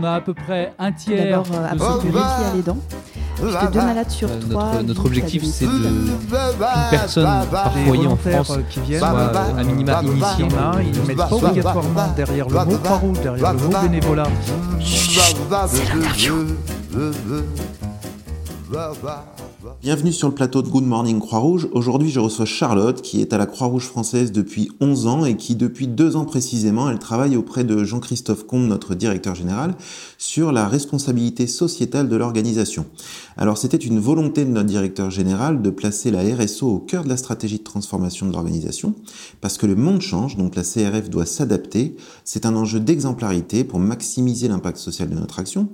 On a à peu près un tiers. D'abord, euh, absolument qui a les dents. Puisque deux malades sur Euh, trois. notre, notre objectif, à c'est de qu'une personne par foyer en France euh, qui viennent, soit euh, à minima initiée. ils ne mettent pas obligatoirement derrière le mot Croix-Rouge, derrière le mot bénévolat. Bienvenue sur le plateau de Good Morning Croix-Rouge. Aujourd'hui, je reçois Charlotte, qui est à la Croix-Rouge française depuis 11 ans et qui, depuis deux ans précisément, elle travaille auprès de Jean-Christophe Combe, notre directeur général, sur la responsabilité sociétale de l'organisation. Alors, c'était une volonté de notre directeur général de placer la RSO au cœur de la stratégie de transformation de l'organisation, parce que le monde change, donc la CRF doit s'adapter. C'est un enjeu d'exemplarité pour maximiser l'impact social de notre action.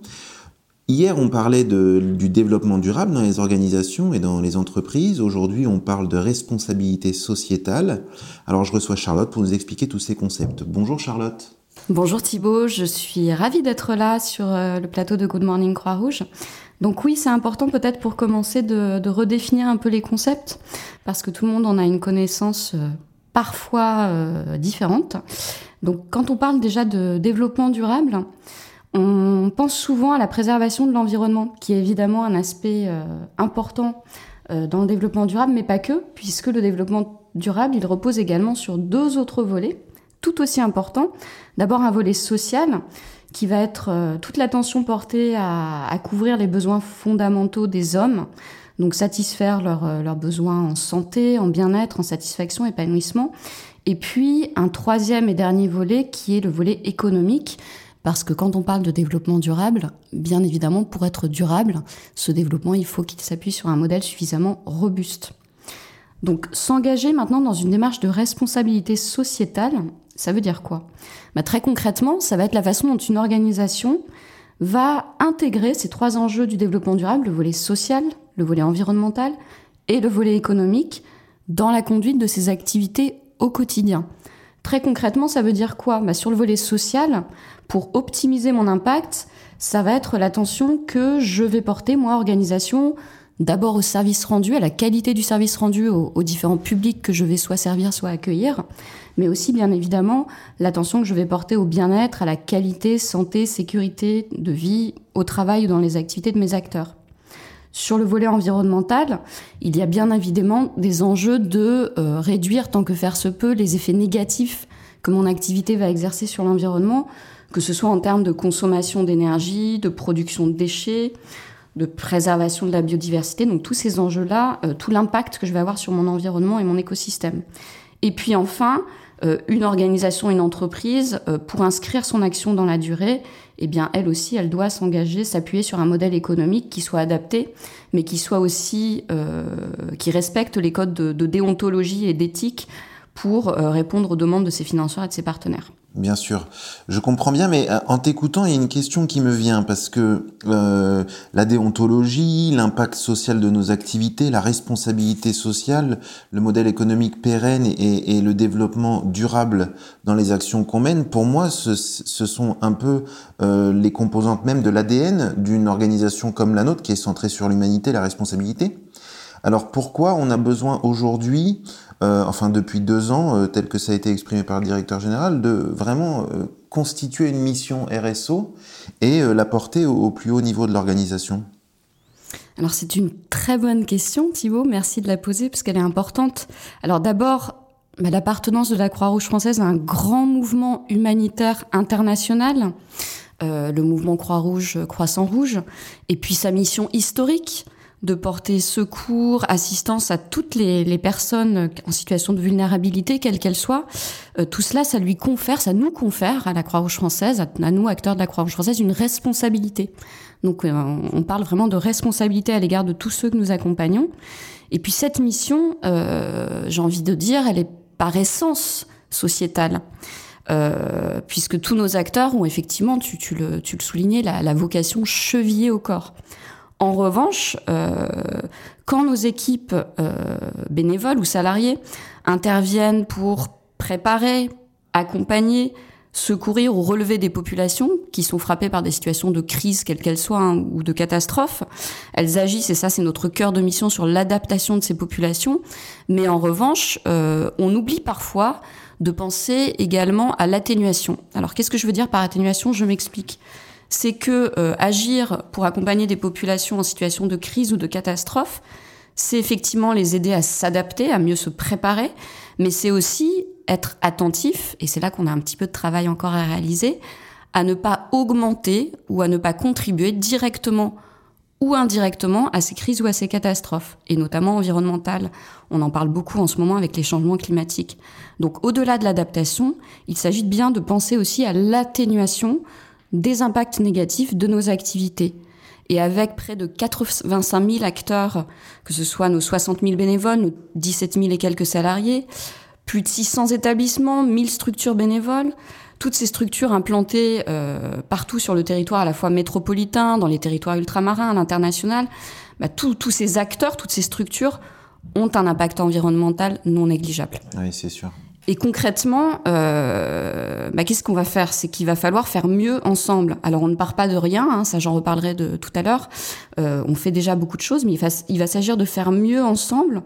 Hier, on parlait du développement durable dans les organisations et dans les entreprises. Aujourd'hui, on parle de responsabilité sociétale. Alors, je reçois Charlotte pour nous expliquer tous ces concepts. Bonjour Charlotte. Bonjour Thibault, je suis ravie d'être là sur euh, le plateau de Good Morning Croix-Rouge. Donc oui, c'est important peut-être pour commencer de, de redéfinir un peu les concepts, parce que tout le monde en a une connaissance euh, parfois euh, différente. Donc quand on parle déjà de développement durable, on pense souvent à la préservation de l'environnement, qui est évidemment un aspect euh, important euh, dans le développement durable, mais pas que, puisque le développement durable, il repose également sur deux autres volets, tout aussi importants. D'abord un volet social, qui va être euh, toute l'attention portée à, couvrir les besoins fondamentaux des hommes, donc satisfaire leurs leurs besoins en santé, en bien-être, en satisfaction, épanouissement. Et puis un troisième et dernier volet qui est le volet économique, parce que quand on parle de développement durable, bien évidemment, pour être durable, ce développement, il faut qu'il s'appuie sur un modèle suffisamment robuste. Donc s'engager maintenant dans une démarche de responsabilité sociétale, ça veut dire quoi? Bah, Très concrètement, ça va être la façon dont une organisation va intégrer ces trois enjeux du développement durable, le volet social, le volet environnemental et le volet économique, dans la conduite de ses activités au quotidien. Très concrètement, ça veut dire quoi? Bah, Sur le volet social, pour optimiser mon impact, ça va être l'attention que je vais porter, moi, organisation, d'abord au service rendu, à la qualité du service rendu aux, aux différents publics que je vais soit servir, soit accueillir, mais aussi, bien évidemment, l'attention que je vais porter au bien-être, à la qualité, santé, sécurité de vie, au travail ou dans les activités de mes acteurs. Sur le volet environnemental, il y a bien évidemment des enjeux de euh, réduire tant que faire se peut les effets négatifs que mon activité va exercer sur l'environnement, que ce soit en termes de consommation d'énergie, de production de déchets, de préservation de la biodiversité, donc tous ces enjeux-là, euh, tout l'impact que je vais avoir sur mon environnement et mon écosystème. Et puis enfin, euh, une organisation, une entreprise, pour inscrire son action dans la durée, eh bien, elle aussi, elle doit s'engager, s'appuyer sur un modèle économique qui soit adapté, mais qui soit aussi, euh, qui respecte les codes de, de déontologie et d'éthique pour euh, répondre aux demandes de ses financeurs et de ses partenaires. Bien sûr, je comprends bien, mais euh, en t'écoutant, il y a une question qui me vient parce que euh, la déontologie, l'impact social de nos activités, la responsabilité sociale, le modèle économique pérenne et, le développement durable dans les actions qu'on mène, pour moi, ce, ce sont un peu euh, les composantes même de l'ADN d'une organisation comme la nôtre qui est centrée sur l'humanité, la responsabilité. Alors pourquoi on a besoin aujourd'hui euh, enfin depuis deux ans, euh, tel que ça a été exprimé par le directeur général, de vraiment euh, constituer une mission RSO et la porter au, plus haut niveau de l'organisation? Alors c'est une très bonne question Thibault, merci de la poser parce qu'elle est importante. Alors d'abord, bah, l'appartenance de la Croix-Rouge française à un grand mouvement humanitaire international, le mouvement Croix-Rouge, Croissant-Rouge, et puis sa mission historique de porter secours, assistance à toutes les, personnes en situation de vulnérabilité, quelles qu'elles soient. Euh, tout cela, ça lui confère, ça nous confère à la Croix-Rouge française, à, à, nous, acteurs de la Croix-Rouge française, une responsabilité. Donc, euh, on parle vraiment de responsabilité à l'égard de tous ceux que nous accompagnons. Et puis, cette mission, euh, j'ai envie de dire, elle est par essence sociétale. Euh, puisque tous nos acteurs ont effectivement, tu, tu, le, tu le soulignais, la, la vocation chevillée au corps. En revanche, euh, quand nos équipes euh, bénévoles ou salariés interviennent pour préparer, accompagner, secourir ou relever des populations qui sont frappées par des situations de crise, quelles qu'elles soient, hein, ou de catastrophe, elles agissent, et ça c'est notre cœur de mission sur l'adaptation de ces populations, mais en revanche, euh, on oublie parfois de penser également à l'atténuation. Alors qu'est-ce que je veux dire par atténuation? Je m'explique. C'est que euh, agir pour accompagner des populations en situation de crise ou de catastrophe, c'est effectivement les aider à s'adapter, à mieux se préparer, mais c'est aussi être attentif, et c'est là qu'on a un petit peu de travail encore à réaliser, à ne pas augmenter ou à ne pas contribuer directement ou indirectement à ces crises ou à ces catastrophes, et notamment environnementales. On en parle beaucoup en ce moment avec les changements climatiques. Donc au-delà de l'adaptation, il s'agit bien de penser aussi à l'atténuation des impacts négatifs de nos activités. Et avec près de 85 000 acteurs, que ce soit nos 60 000 bénévoles, nos 17 000 et quelques salariés, plus de 600 établissements, 1000 structures bénévoles, toutes ces structures implantées euh, partout sur le territoire, à la fois métropolitain, dans les territoires ultramarins, à l'international, bah, tous ces acteurs, toutes ces structures ont un impact environnemental non négligeable. Oui, c'est sûr. Et concrètement, euh, bah, qu'est-ce qu'on va faire? C'est qu'il va falloir faire mieux ensemble. Alors on ne part pas de rien, hein, ça j'en reparlerai de tout à l'heure. Euh, on fait déjà beaucoup de choses, mais il va, il va s'agir de faire mieux ensemble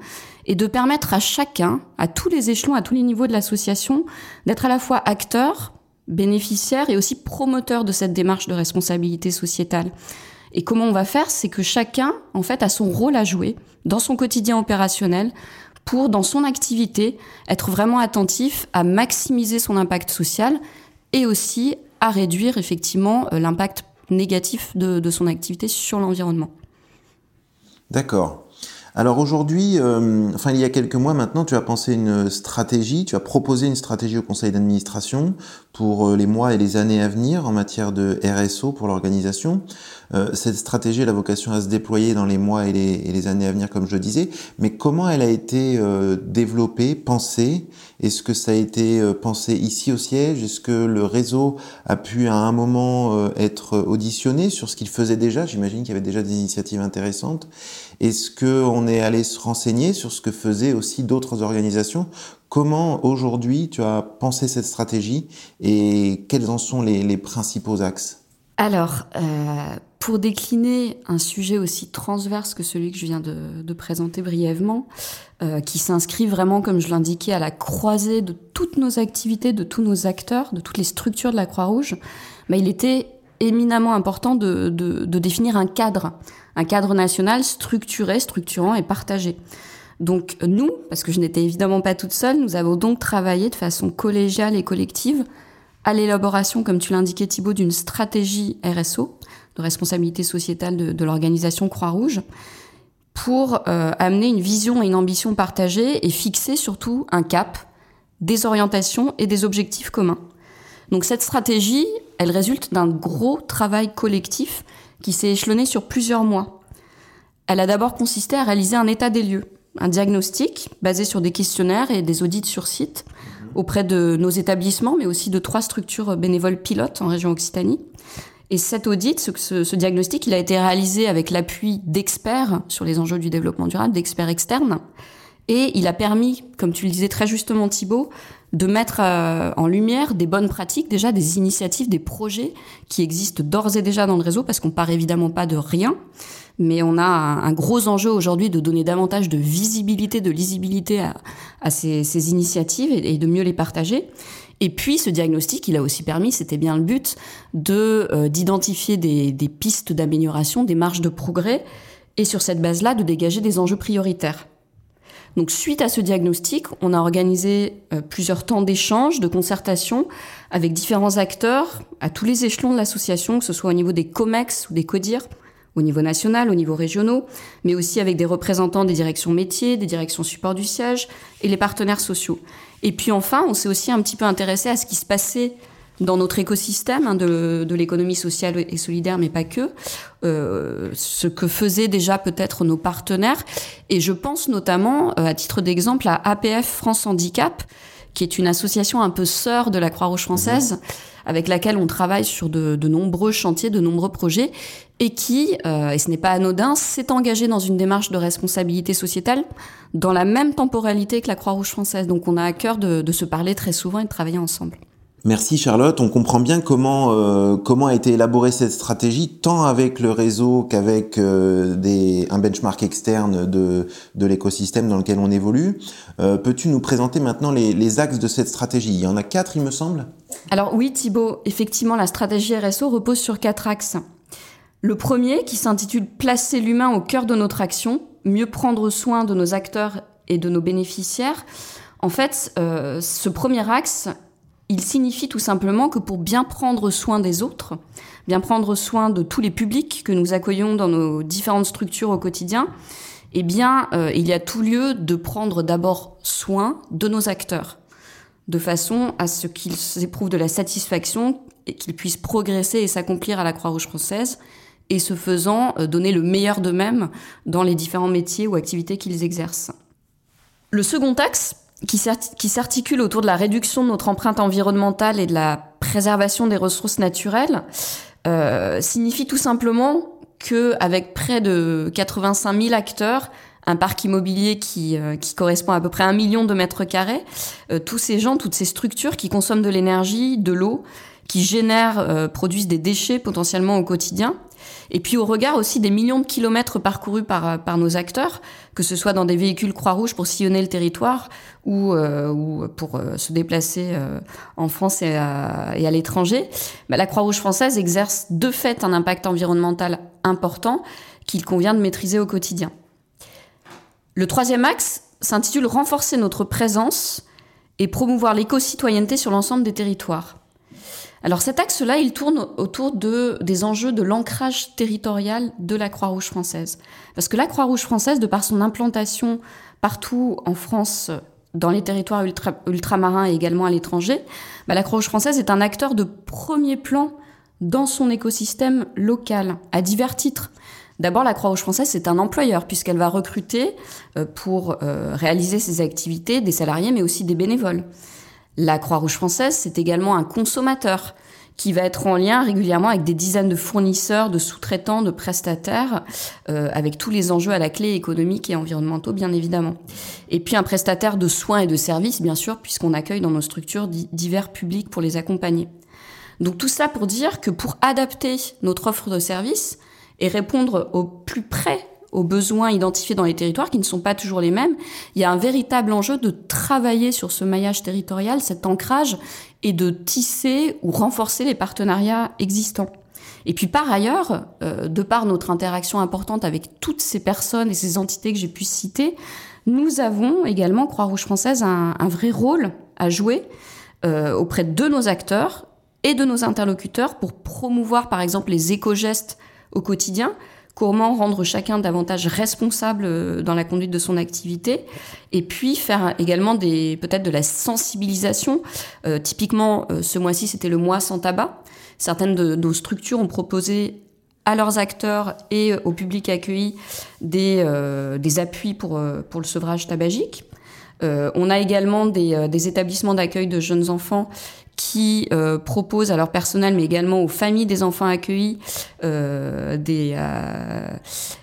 et de permettre à chacun, à tous les échelons, à tous les niveaux de l'association, d'être à la fois acteur, bénéficiaire et aussi promoteur de cette démarche de responsabilité sociétale. Et comment on va faire? C'est que chacun, en fait, a son rôle à jouer dans son quotidien opérationnel pour, dans son activité, être vraiment attentif à maximiser son impact social et aussi à réduire effectivement euh, l'impact négatif de, de, son activité sur l'environnement. D'accord. Alors aujourd'hui, euh, enfin il y a quelques mois maintenant, tu as pensé une stratégie, tu as proposé une stratégie au conseil d'administration pour euh, les mois et les années à venir en matière de RSO pour l'organisation. Euh, cette stratégie a la vocation à se déployer dans les mois et les, années à venir, comme je disais. Mais comment elle a été développée, pensée Est-ce que ça a été euh, pensé ici au siège? Est-ce que le réseau a pu à un moment être auditionné sur ce qu'il faisait déjà? J'imagine qu'il y avait déjà des initiatives intéressantes. Est-ce qu'on est allé se renseigner sur ce que faisaient aussi d'autres organisations? Comment aujourd'hui tu as pensé cette stratégie et quels en sont les, les principaux axes? Alors, euh, pour décliner un sujet aussi transverse que celui que je viens de, présenter brièvement, euh, qui s'inscrit vraiment, comme je l'indiquais, à la croisée de toutes nos activités, de tous nos acteurs, de toutes les structures de la Croix-Rouge, il était éminemment important de, de, de, définir un cadre, un cadre national structuré, structurant et partagé. Donc nous, parce que je n'étais évidemment pas toute seule, nous avons donc travaillé de façon collégiale et collective à l'élaboration, comme tu l'indiquais Thibault, d'une stratégie RSO, de responsabilité sociétale de, l'organisation Croix-Rouge, pour euh, amener une vision et une ambition partagée et fixer surtout un cap, des orientations et des objectifs communs. Donc cette stratégie, elle résulte d'un gros travail collectif qui s'est échelonné sur plusieurs mois. Elle a d'abord consisté à réaliser un état des lieux, un diagnostic basé sur des questionnaires et des audits sur site auprès de nos établissements, mais aussi de trois structures bénévoles pilotes en région Occitanie. Et cet audit, ce, diagnostic, il a été réalisé avec l'appui d'experts sur les enjeux du développement durable, d'experts externes. Et il a permis, comme tu le disais très justement Thibault, de mettre euh, en lumière des bonnes pratiques, déjà des initiatives, des projets qui existent d'ores et déjà dans le réseau, parce qu'on part évidemment pas de rien, mais on a un, gros enjeu aujourd'hui de donner davantage de visibilité, de lisibilité à, ces, initiatives et, de mieux les partager. Et puis ce diagnostic, il a aussi permis, c'était bien le but, de euh, d'identifier des, des pistes d'amélioration, des marges de progrès, et sur cette base-là, de dégager des enjeux prioritaires. Donc suite à ce diagnostic, on a organisé euh, plusieurs temps d'échange, de concertation avec différents acteurs à tous les échelons de l'association, que ce soit au niveau des COMEX ou des CODIR, au niveau national, au niveau régionaux, mais aussi avec des représentants des directions métiers, des directions support du siège et les partenaires sociaux. Et puis enfin, on s'est aussi un petit peu intéressé à ce qui se passait dans notre écosystème hein, de, de l'économie sociale et solidaire, mais pas que, euh, ce que faisaient déjà peut-être nos partenaires. Et je pense notamment, euh, à titre d'exemple, à APF France Handicap, qui est une association un peu sœur de la Croix-Rouge française, mmh. avec laquelle on travaille sur de, de, nombreux chantiers, de nombreux projets, et qui, euh, et ce n'est pas anodin, s'est engagé dans une démarche de responsabilité sociétale dans la même temporalité que la Croix-Rouge française. Donc on a à cœur de, de se parler très souvent et de travailler ensemble. Merci Charlotte. On comprend bien comment euh, comment a été élaborée cette stratégie, tant avec le réseau qu'avec euh, des un benchmark externe de de l'écosystème dans lequel on évolue. Peux-tu nous présenter maintenant les, les axes de cette stratégie? Il y en a quatre, il me semble? Alors oui, Thibaut. Effectivement, la stratégie RSO repose sur quatre axes. Le premier, qui s'intitule Placer l'humain au cœur de notre action, mieux prendre soin de nos acteurs et de nos bénéficiaires. En fait, ce premier axe, il signifie tout simplement que pour bien prendre soin des autres, bien prendre soin de tous les publics que nous accueillons dans nos différentes structures au quotidien, eh bien, euh, il y a tout lieu de prendre d'abord soin de nos acteurs, de façon à ce qu'ils éprouvent de la satisfaction et qu'ils puissent progresser et s'accomplir à la Croix-Rouge française, et ce faisant, euh, donner le meilleur d'eux-mêmes dans les différents métiers ou activités qu'ils exercent. Le second axe, qui s'articule autour de la réduction de notre empreinte environnementale et de la préservation des ressources naturelles, euh, signifie tout simplement que avec près de 85 000 acteurs, un parc immobilier qui, euh, correspond à, peu près à un million de mètres carrés, tous ces gens, toutes ces structures qui consomment de l'énergie, de l'eau, qui génèrent, produisent des déchets potentiellement au quotidien, et puis au regard aussi des millions de kilomètres parcourus par, par nos acteurs, que ce soit dans des véhicules Croix-Rouge pour sillonner le territoire ou, euh, ou pour euh, se déplacer euh, en France et à, et à l'étranger, bah, la Croix-Rouge française exerce de fait un impact environnemental important qu'il convient de maîtriser au quotidien. Le troisième axe s'intitule Renforcer notre présence et promouvoir l'éco-citoyenneté sur l'ensemble des territoires. Alors cet axe-là, il tourne autour de, des enjeux de l'ancrage territorial de la Croix-Rouge française. Parce que la Croix-Rouge française, de par son implantation partout en France, dans les territoires ultramarins et également à l'étranger, bah, la Croix-Rouge française est un acteur de premier plan dans son écosystème local, à divers titres. D'abord, la Croix-Rouge française, c'est un employeur, puisqu'elle va recruter euh, pour euh, réaliser ses activités des salariés, mais aussi des bénévoles. La Croix-Rouge française, c'est également un consommateur qui va être en lien régulièrement avec des dizaines de fournisseurs, de sous-traitants, de prestataires, euh, avec tous les enjeux à la clé économiques et environnementaux, bien évidemment. Et puis un prestataire de soins et de services, bien sûr, puisqu'on accueille dans nos structures divers publics pour les accompagner. Donc tout ça pour dire que pour adapter notre offre de services et répondre au plus près aux besoins identifiés dans les territoires qui ne sont pas toujours les mêmes. Il y a un véritable enjeu de travailler sur ce maillage territorial, cet ancrage, et de tisser ou renforcer les partenariats existants. Et puis par ailleurs, euh, de par notre interaction importante avec toutes ces personnes et ces entités que j'ai pu citer, nous avons également, Croix-Rouge française, un, vrai rôle à jouer euh, auprès de nos acteurs et de nos interlocuteurs pour promouvoir par exemple les éco-gestes au quotidien, comment rendre chacun davantage responsable euh, dans la conduite de son activité et puis faire également peut-être de la sensibilisation. Euh, typiquement, euh, ce mois-ci, c'était le mois sans tabac. Certaines de nos structures ont proposé à leurs acteurs et au public accueilli des, des appuis pour, pour le sevrage tabagique. On a également des, des établissements d'accueil de jeunes enfants qui euh, proposent à leur personnel, mais également aux familles des enfants accueillis, euh, des, euh,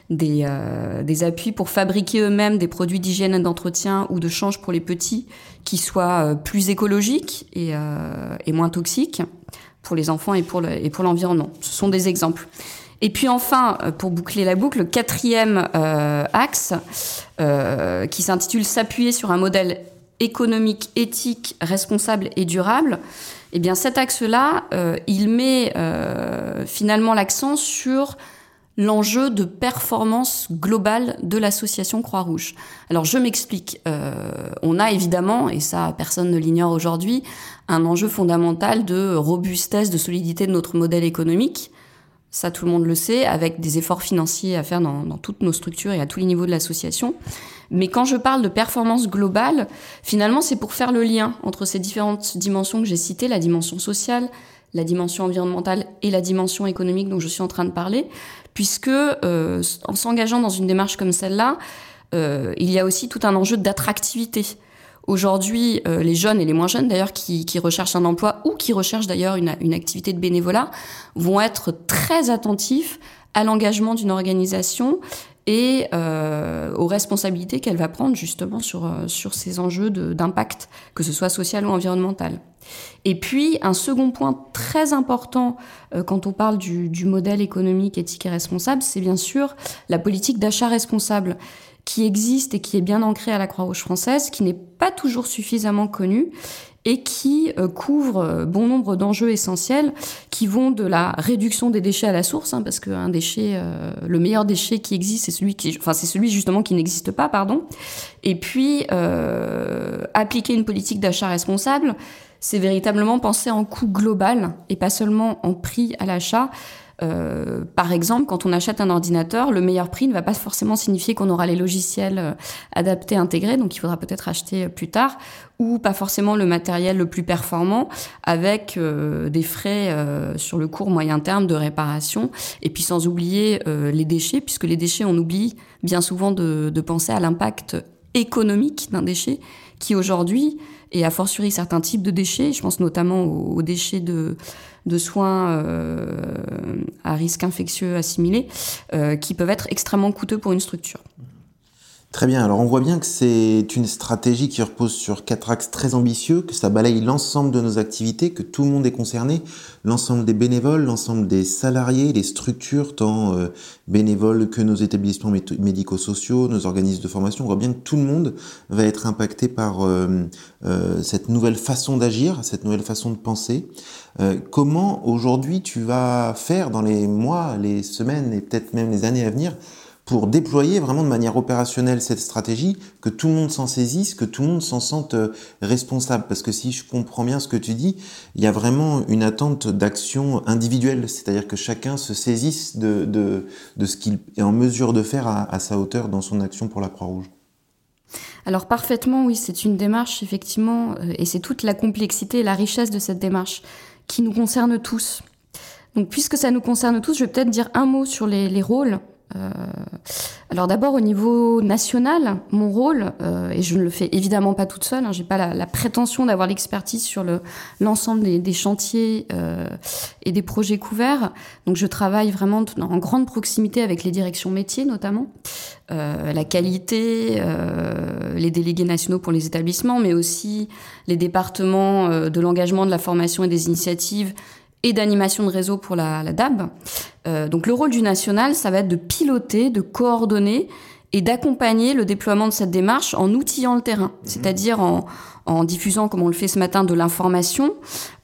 des, euh, des, appuis pour fabriquer eux-mêmes des produits d'hygiène et d'entretien ou de change pour les petits qui soient euh, plus écologiques et, euh, et, moins toxiques pour les enfants et pour, le, et pour l'environnement. Ce sont des exemples. Et puis enfin, pour boucler la boucle, le quatrième axe qui s'intitule S'appuyer sur un modèle économique, éthique, responsable et durable, eh bien cet axe-là, euh, il met euh, finalement l'accent sur l'enjeu de performance globale de l'association Croix-Rouge. Alors je m'explique. Euh, on a évidemment, et ça personne ne l'ignore aujourd'hui, un enjeu fondamental de robustesse, de solidité de notre modèle économique. Ça, tout le monde le sait, avec des efforts financiers à faire dans, toutes nos structures et à tous les niveaux de l'association. Mais quand je parle de performance globale, finalement, c'est pour faire le lien entre ces différentes dimensions que j'ai citées, la dimension sociale, la dimension environnementale et la dimension économique dont je suis en train de parler, puisque euh, en s'engageant dans une démarche comme celle-là, euh, il y a aussi tout un enjeu d'attractivité. Aujourd'hui, euh, les jeunes et les moins jeunes d'ailleurs qui, recherchent un emploi ou qui recherchent d'ailleurs une, une activité de bénévolat vont être très attentifs à l'engagement d'une organisation et euh, aux responsabilités qu'elle va prendre justement sur, euh, sur ces enjeux d'impact, que ce soit social ou environnemental. Et puis, un second point très important euh, quand on parle du, du modèle économique, éthique et responsable, c'est bien sûr la politique d'achat responsable qui existe et qui est bien ancrée à la Croix-Rouge française, qui n'est pas toujours suffisamment connue et qui euh, couvre euh, bon nombre d'enjeux essentiels qui vont de la réduction des déchets à la source, hein, parce qu'un déchet, euh, le meilleur déchet qui existe, c'est celui qui, enfin c'est celui justement qui n'existe pas, pardon. Et puis appliquer une politique d'achat responsable, c'est véritablement penser en coût global et pas seulement en prix à l'achat. Euh, par exemple, quand on achète un ordinateur, le meilleur prix ne va pas forcément signifier qu'on aura les logiciels euh, adaptés, intégrés, donc il faudra peut-être acheter euh, plus tard, ou pas forcément le matériel le plus performant, avec des frais sur le court moyen terme de réparation, et puis sans oublier les déchets, puisque les déchets, on oublie bien souvent de, de penser à l'impact économique d'un déchet, qui aujourd'hui, et a fortiori certains types de déchets, je pense notamment aux déchets de de soins euh, à risque infectieux assimilés euh, qui peuvent être extrêmement coûteux pour une structure. Très bien, alors on voit bien que c'est une stratégie qui repose sur quatre axes très ambitieux, que ça balaye l'ensemble de nos activités, que tout le monde est concerné, l'ensemble des bénévoles, l'ensemble des salariés, les structures, tant euh, bénévoles que nos établissements médico-sociaux, nos organismes de formation. On voit bien que tout le monde va être impacté par euh, euh, cette nouvelle façon d'agir, cette nouvelle façon de penser. comment aujourd'hui tu vas faire dans les mois, les semaines et peut-être même les années à venir pour déployer vraiment de manière opérationnelle cette stratégie, que tout le monde s'en saisisse, que tout le monde s'en sente euh, responsable. Parce que si je comprends bien ce que tu dis, il y a vraiment une attente d'action individuelle, c'est-à-dire que chacun se saisisse de, de, de ce qu'il est en mesure de faire à, sa hauteur dans son action pour la Croix-Rouge. Alors parfaitement, oui, c'est une démarche, effectivement, euh, et c'est toute la complexité et la richesse de cette démarche qui nous concerne tous. Donc puisque ça nous concerne tous, je vais peut-être dire un mot sur les rôles euh, alors d'abord au niveau national, mon rôle, euh, et je ne le fais évidemment pas toute seule, hein, j'ai pas la, prétention d'avoir l'expertise sur le l'ensemble des, des, chantiers euh, et des projets couverts. Donc je travaille vraiment en grande proximité avec les directions métiers notamment, euh, la qualité, euh, les délégués nationaux pour les établissements, mais aussi les départements euh, de l'engagement, de la formation et des initiatives et d'animation de réseau pour la, la DAB. Euh, donc le rôle du national, ça va être de piloter, de coordonner et d'accompagner le déploiement de cette démarche en outillant le terrain, mmh. c'est-à-dire en, en, diffusant, comme on le fait ce matin, de l'information,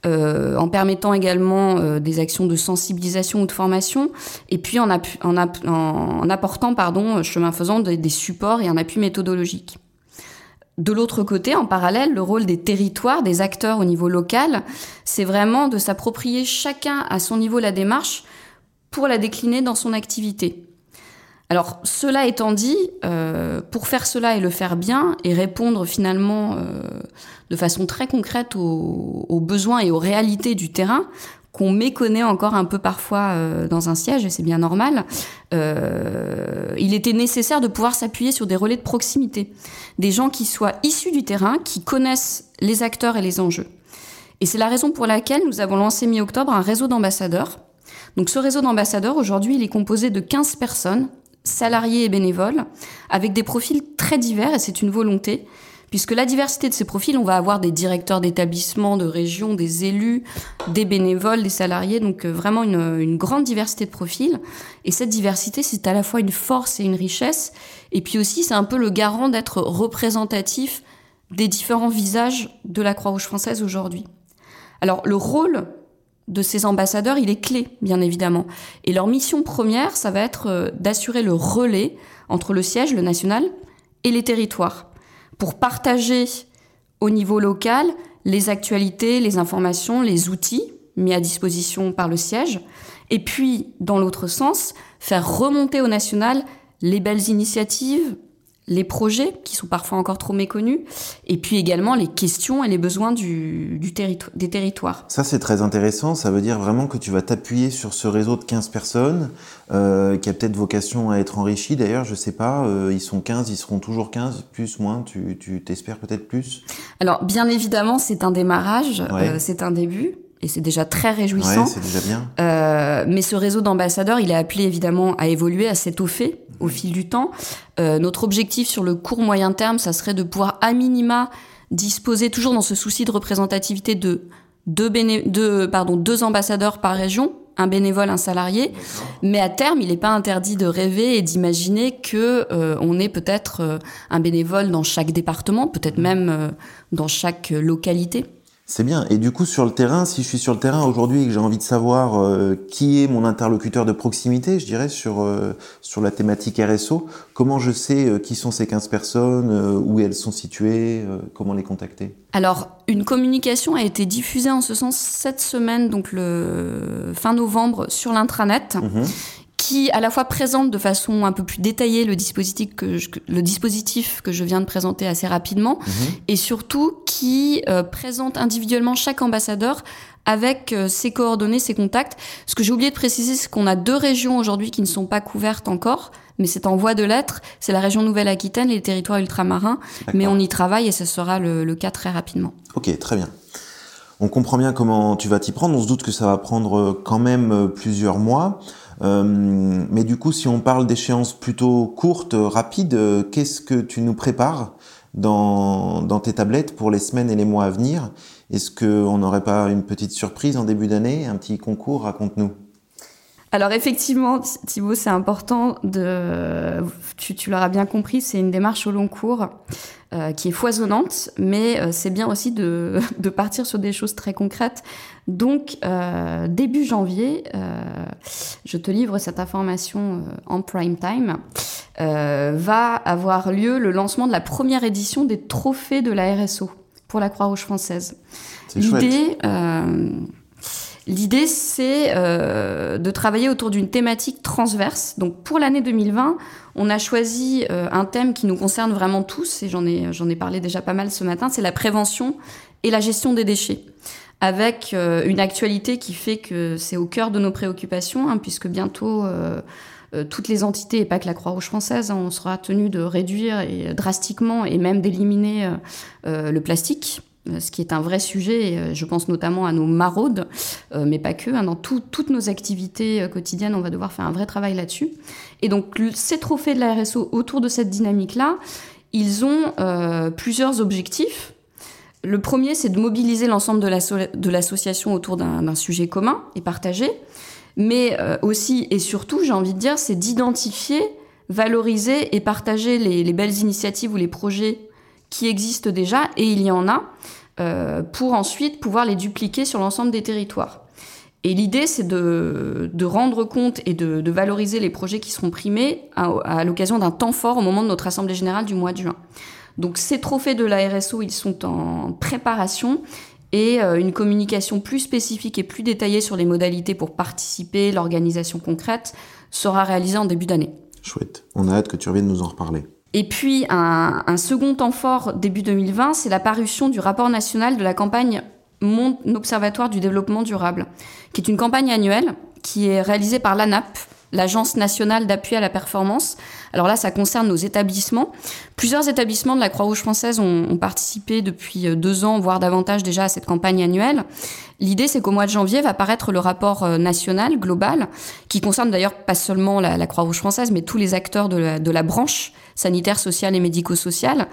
euh, en permettant également euh, des actions de sensibilisation ou de formation, et puis en, en, en apportant, pardon, chemin faisant, des, des supports et un appui méthodologique. De l'autre côté, en parallèle, le rôle des territoires, des acteurs au niveau local, c'est vraiment de s'approprier chacun à son niveau la démarche pour la décliner dans son activité. Alors, cela étant dit, euh, pour faire cela et le faire bien et répondre finalement euh, de façon très concrète aux, aux, besoins et aux réalités du terrain, qu'on méconnaît encore un peu parfois euh, dans un siège, et c'est bien normal, euh, il était nécessaire de pouvoir s'appuyer sur des relais de proximité, des gens qui soient issus du terrain, qui connaissent les acteurs et les enjeux. Et c'est la raison pour laquelle nous avons lancé mi-octobre un réseau d'ambassadeurs. Donc ce réseau d'ambassadeurs, aujourd'hui, il est composé de 15 personnes, salariés et bénévoles, avec des profils très divers, et c'est une volonté, puisque la diversité de ces profils, on va avoir des directeurs d'établissements, de régions, des élus, des bénévoles, des salariés, donc euh, vraiment une, grande diversité de profils. Et cette diversité, c'est à la fois une force et une richesse, et puis aussi c'est un peu le garant d'être représentatif des différents visages de la Croix-Rouge française aujourd'hui. Alors le rôle de ces ambassadeurs, il est clé, bien évidemment. Et leur mission première, ça va être euh, d'assurer le relais entre le siège, le national, et les territoires pour partager au niveau local les actualités, les informations, les outils mis à disposition par le siège, et puis, dans l'autre sens, faire remonter au national les belles initiatives, les projets qui sont parfois encore trop méconnus, et puis également les questions et les besoins du, du des territoires. Ça, c'est très intéressant. Ça veut dire vraiment que tu vas t'appuyer sur ce réseau de 15 personnes, euh, qui a peut-être vocation à être enrichi. D'ailleurs, je sais pas, euh, ils sont 15, ils seront toujours 15, plus, moins, tu t'espères peut-être plus? Alors, bien évidemment, c'est un démarrage, ouais. euh, c'est un début et c'est déjà très réjouissant. Ouais, c'est déjà bien. Euh, mais ce réseau d'ambassadeurs, il est appelé évidemment à évoluer, à s'étoffer. au fil du temps. Euh, notre objectif sur le court moyen terme, ça serait de pouvoir à minima disposer toujours dans ce souci de représentativité de deux, deux, pardon, deux ambassadeurs par région, un bénévole, un salarié. Mais à terme, il n'est pas interdit de rêver et d'imaginer que euh, on ait peut-être euh, un bénévole dans chaque département, peut-être même euh, dans chaque localité. C'est bien. Et du coup, sur le terrain, si je suis sur le terrain aujourd'hui et que j'ai envie de savoir euh, qui est mon interlocuteur de proximité, je dirais, sur, euh, sur la thématique RSO, comment je sais euh, qui sont ces 15 personnes, où elles sont situées, comment les contacter? Alors, une communication a été diffusée en ce sens cette semaine, donc le fin novembre, sur l'intranet. Mmh qui à la fois présente de façon un peu plus détaillée le dispositif que je, le dispositif que je viens de présenter assez rapidement mhm. et surtout qui euh, présente individuellement chaque ambassadeur avec euh, ses coordonnées, ses contacts. Ce que j'ai oublié de préciser, c'est qu'on a deux régions aujourd'hui qui ne sont pas couvertes encore, mais c'est en voie de l'être. C'est la région Nouvelle-Aquitaine et les territoires ultramarins, mais on y travaille et ce sera le, le cas très rapidement. Ok, très bien. On comprend bien comment tu vas t'y prendre. On se doute que ça va prendre quand même plusieurs mois. Euh, mais du coup, si on parle d'échéances plutôt courtes, rapides, euh, qu'est-ce que tu nous prépares dans, tes tablettes pour les semaines et les mois à venir? Est-ce qu'on n'aurait pas une petite surprise en début d'année, un petit concours? Raconte-nous. Alors effectivement, Thibaut, c'est important de, tu l'auras bien compris, c'est une démarche au long cours euh, qui est foisonnante, mais euh, c'est bien aussi de, de, partir sur des choses très concrètes. Donc euh, début janvier, je te livre cette information en prime time, va avoir lieu le lancement de la première édition des trophées de la RSO pour la Croix-Rouge française. L'idée L'idée, c'est euh, de travailler autour d'une thématique transverse. Donc, pour l'année 2020, on a choisi euh, un thème qui nous concerne vraiment tous, et j'en ai, j'en ai parlé déjà pas mal ce matin, c'est la prévention et la gestion des déchets. Avec euh, une actualité qui fait que c'est au cœur de nos préoccupations, hein, puisque bientôt toutes les entités, et pas que la Croix-Rouge française, hein, on sera tenu de réduire drastiquement et même d'éliminer le plastique. Euh, ce qui est un vrai sujet, euh, je pense notamment à nos maraudes, euh, mais pas que, hein, dans toutes nos activités quotidiennes, on va devoir faire un vrai travail là-dessus. Et donc ces trophées de la RSO autour de cette dynamique-là, ils ont plusieurs objectifs. Le premier, c'est de mobiliser l'ensemble de l'association autour d'un sujet commun et partagé, mais aussi et surtout, j'ai envie de dire, c'est d'identifier, valoriser et partager les, les belles initiatives ou les projets qui existent déjà, et il y en a, euh, pour ensuite pouvoir les dupliquer sur l'ensemble des territoires. Et l'idée, c'est de, de, rendre compte et de, valoriser les projets qui seront primés à, à l'occasion d'un temps fort au moment de notre Assemblée générale du mois de juin. Donc ces trophées de la RSO, ils sont en préparation et euh, une communication plus spécifique et plus détaillée sur les modalités pour participer, l'organisation concrète, sera réalisée en début d'année. Chouette. On a hâte que tu reviennes nous en reparler. Et puis un, second temps fort début 2020, c'est la parution du rapport national de la campagne Mon Observatoire du développement durable, qui est une campagne annuelle qui est réalisée par l'ANAP, l'Agence nationale d'appui à la performance. Alors là, ça concerne nos établissements. Plusieurs établissements de la Croix-Rouge française ont, participé depuis euh, deux ans, voire davantage déjà, à cette campagne annuelle. L'idée, c'est qu'au mois de janvier va paraître le rapport euh, national, global, qui concerne d'ailleurs pas seulement la, Croix-Rouge française, mais tous les acteurs de la, de la branche sanitaire, sociale et médico-sociale.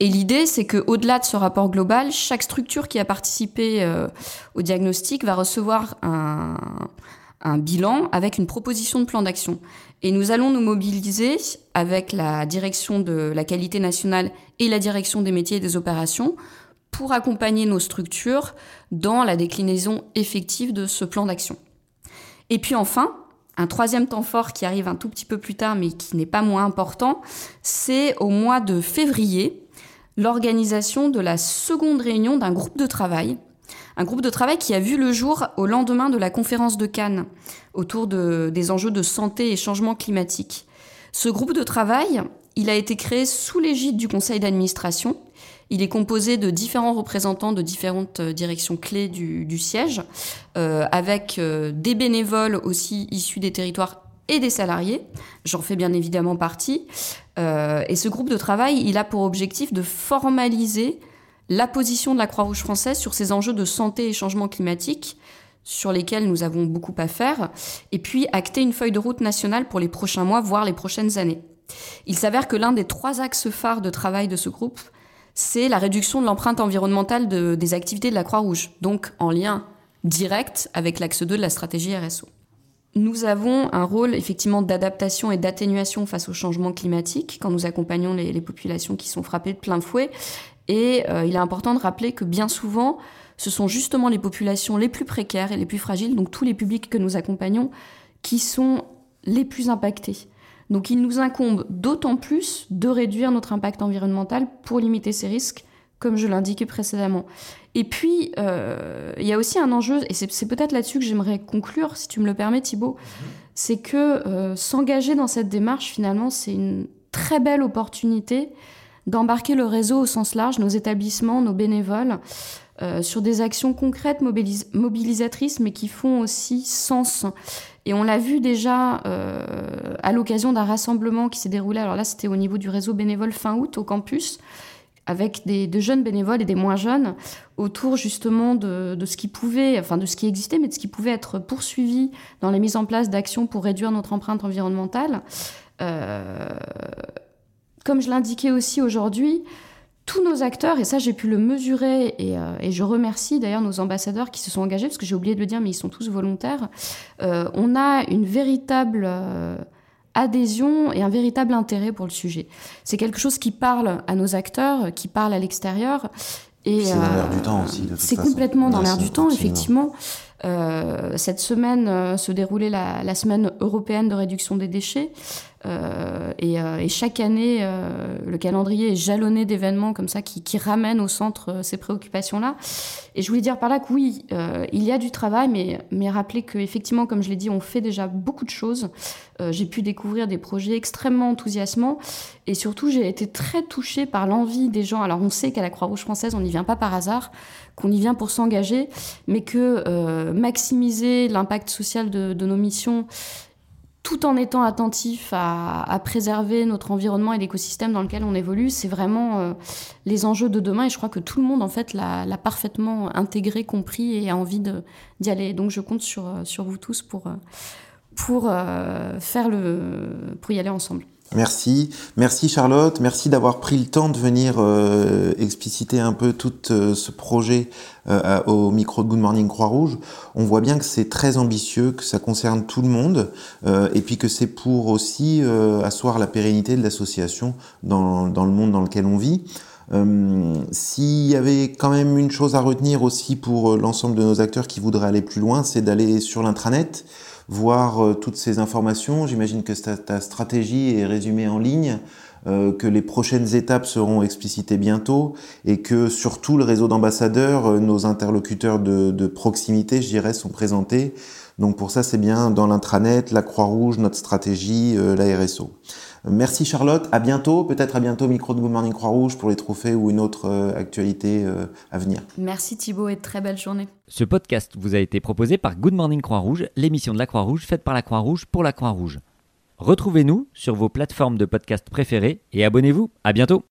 Et l'idée, c'est que au-delà de ce rapport global, chaque structure qui a participé euh, au diagnostic va recevoir un un bilan avec une proposition de plan d'action. Et nous allons nous mobiliser avec la direction de la qualité nationale et la direction des métiers et des opérations pour accompagner nos structures dans la déclinaison effective de ce plan d'action. Et puis enfin, un troisième temps fort qui arrive un tout petit peu plus tard mais qui n'est pas moins important, c'est au mois de février l'organisation de la seconde réunion d'un groupe de travail un groupe de travail qui a vu le jour au lendemain de la conférence de Cannes autour des enjeux de santé et changement climatique. Ce groupe de travail, il a été créé sous l'égide du conseil d'administration. Il est composé de différents représentants de différentes euh, directions clés du, siège, euh, avec euh, des bénévoles aussi issus des territoires et des salariés. J'en fais bien évidemment partie. et ce groupe de travail, il a pour objectif de formaliser la position de la Croix-Rouge française sur ces enjeux de santé et changement climatique sur lesquels nous avons beaucoup à faire, et puis acter une feuille de route nationale pour les prochains mois, voire les prochaines années. Il s'avère que l'un des trois axes phares de travail de ce groupe, c'est la réduction de l'empreinte environnementale des activités de la Croix-Rouge, donc en lien direct avec l'axe 2 de la stratégie RSO. Nous avons un rôle effectivement d'adaptation et d'atténuation face au changement climatique quand nous accompagnons les, populations qui sont frappées de plein fouet. Et euh, il est important de rappeler que bien souvent, ce sont justement les populations les plus précaires et les plus fragiles, donc tous les publics que nous accompagnons, qui sont les plus impactés. Donc il nous incombe d'autant plus de réduire notre impact environnemental pour limiter ces risques, comme je l'indiquais précédemment. Et puis, euh, il y a aussi un enjeu, et c'est peut-être là-dessus que j'aimerais conclure, si tu me le permets Thibault, c'est que euh, s'engager dans cette démarche, finalement, c'est une très belle opportunité d'embarquer le réseau au sens large, nos établissements, nos bénévoles, euh, sur des actions concrètes mobilisatrices, mais qui font aussi sens. Et on l'a vu déjà euh, à l'occasion d'un rassemblement qui s'est déroulé, alors là c'était au niveau du réseau bénévole fin août au campus, avec des, de jeunes bénévoles et des moins jeunes, autour justement de, de, ce qui pouvait, enfin de ce qui existait, mais de ce qui pouvait être poursuivi dans la mise en place d'actions pour réduire notre empreinte environnementale. Euh, comme je l'indiquais aussi aujourd'hui, tous nos acteurs, et ça j'ai pu le mesurer, et, euh, et je remercie d'ailleurs nos ambassadeurs qui se sont engagés, parce que j'ai oublié de le dire, mais ils sont tous volontaires, euh, on a une véritable euh, adhésion et un véritable intérêt pour le sujet. C'est quelque chose qui parle à nos acteurs, qui parle à l'extérieur. C'est dans l'air du temps aussi. C'est complètement dans l'air du temps, effectivement. Cette semaine se déroulait la, la, semaine européenne de réduction des déchets. Euh, et, euh, et, chaque année, euh, le calendrier est jalonné d'événements comme ça qui, qui ramènent au centre ces préoccupations-là. Et je voulais dire par là que oui, il y a du travail, mais, mais rappeler qu'effectivement, comme je l'ai dit, on fait déjà beaucoup de choses. j'ai pu découvrir des projets extrêmement enthousiasmants. Et surtout, j'ai été très touchée par l'envie des gens. Alors, on sait qu'à la Croix-Rouge française, on n'y vient pas par hasard, qu'on y vient pour s'engager, mais que maximiser l'impact social de nos missions tout en étant attentif à, à, préserver notre environnement et l'écosystème dans lequel on évolue, c'est vraiment euh, les enjeux de demain. Et je crois que tout le monde, en fait, l'a parfaitement intégré, compris et a envie d'y aller. Donc, je compte sur, euh, vous tous pour, euh, pour, faire le, pour y aller ensemble. Merci, merci Charlotte, merci d'avoir pris le temps de venir euh, expliciter un peu tout euh, ce projet euh, au micro de Good Morning Croix-Rouge. On voit bien que c'est très ambitieux, que ça concerne tout le monde, et puis que c'est pour aussi asseoir la pérennité de l'association dans, dans, le monde dans lequel on vit. S'il y avait quand même une chose à retenir aussi pour l'ensemble de nos acteurs qui voudraient aller plus loin, c'est d'aller sur l'intranet voir euh, toutes ces informations. J'imagine que ta, stratégie est résumée en ligne, euh, que les prochaines étapes seront explicitées bientôt et que surtout le réseau d'ambassadeurs, euh, nos interlocuteurs de, de, proximité, je dirais, sont présentés. Donc pour ça, c'est bien dans l'intranet, la Croix-Rouge, notre stratégie, la RSO. Merci Charlotte, à bientôt, peut-être à bientôt micro de Good Morning Croix-Rouge pour les trophées ou une autre euh, actualité euh, à venir. Merci Thibaut et très belle journée. Ce podcast vous a été proposé par Good Morning Croix-Rouge, l'émission de la Croix-Rouge faite par la Croix-Rouge pour la Croix-Rouge. Retrouvez-nous sur vos plateformes de podcast préférées et abonnez-vous. À bientôt.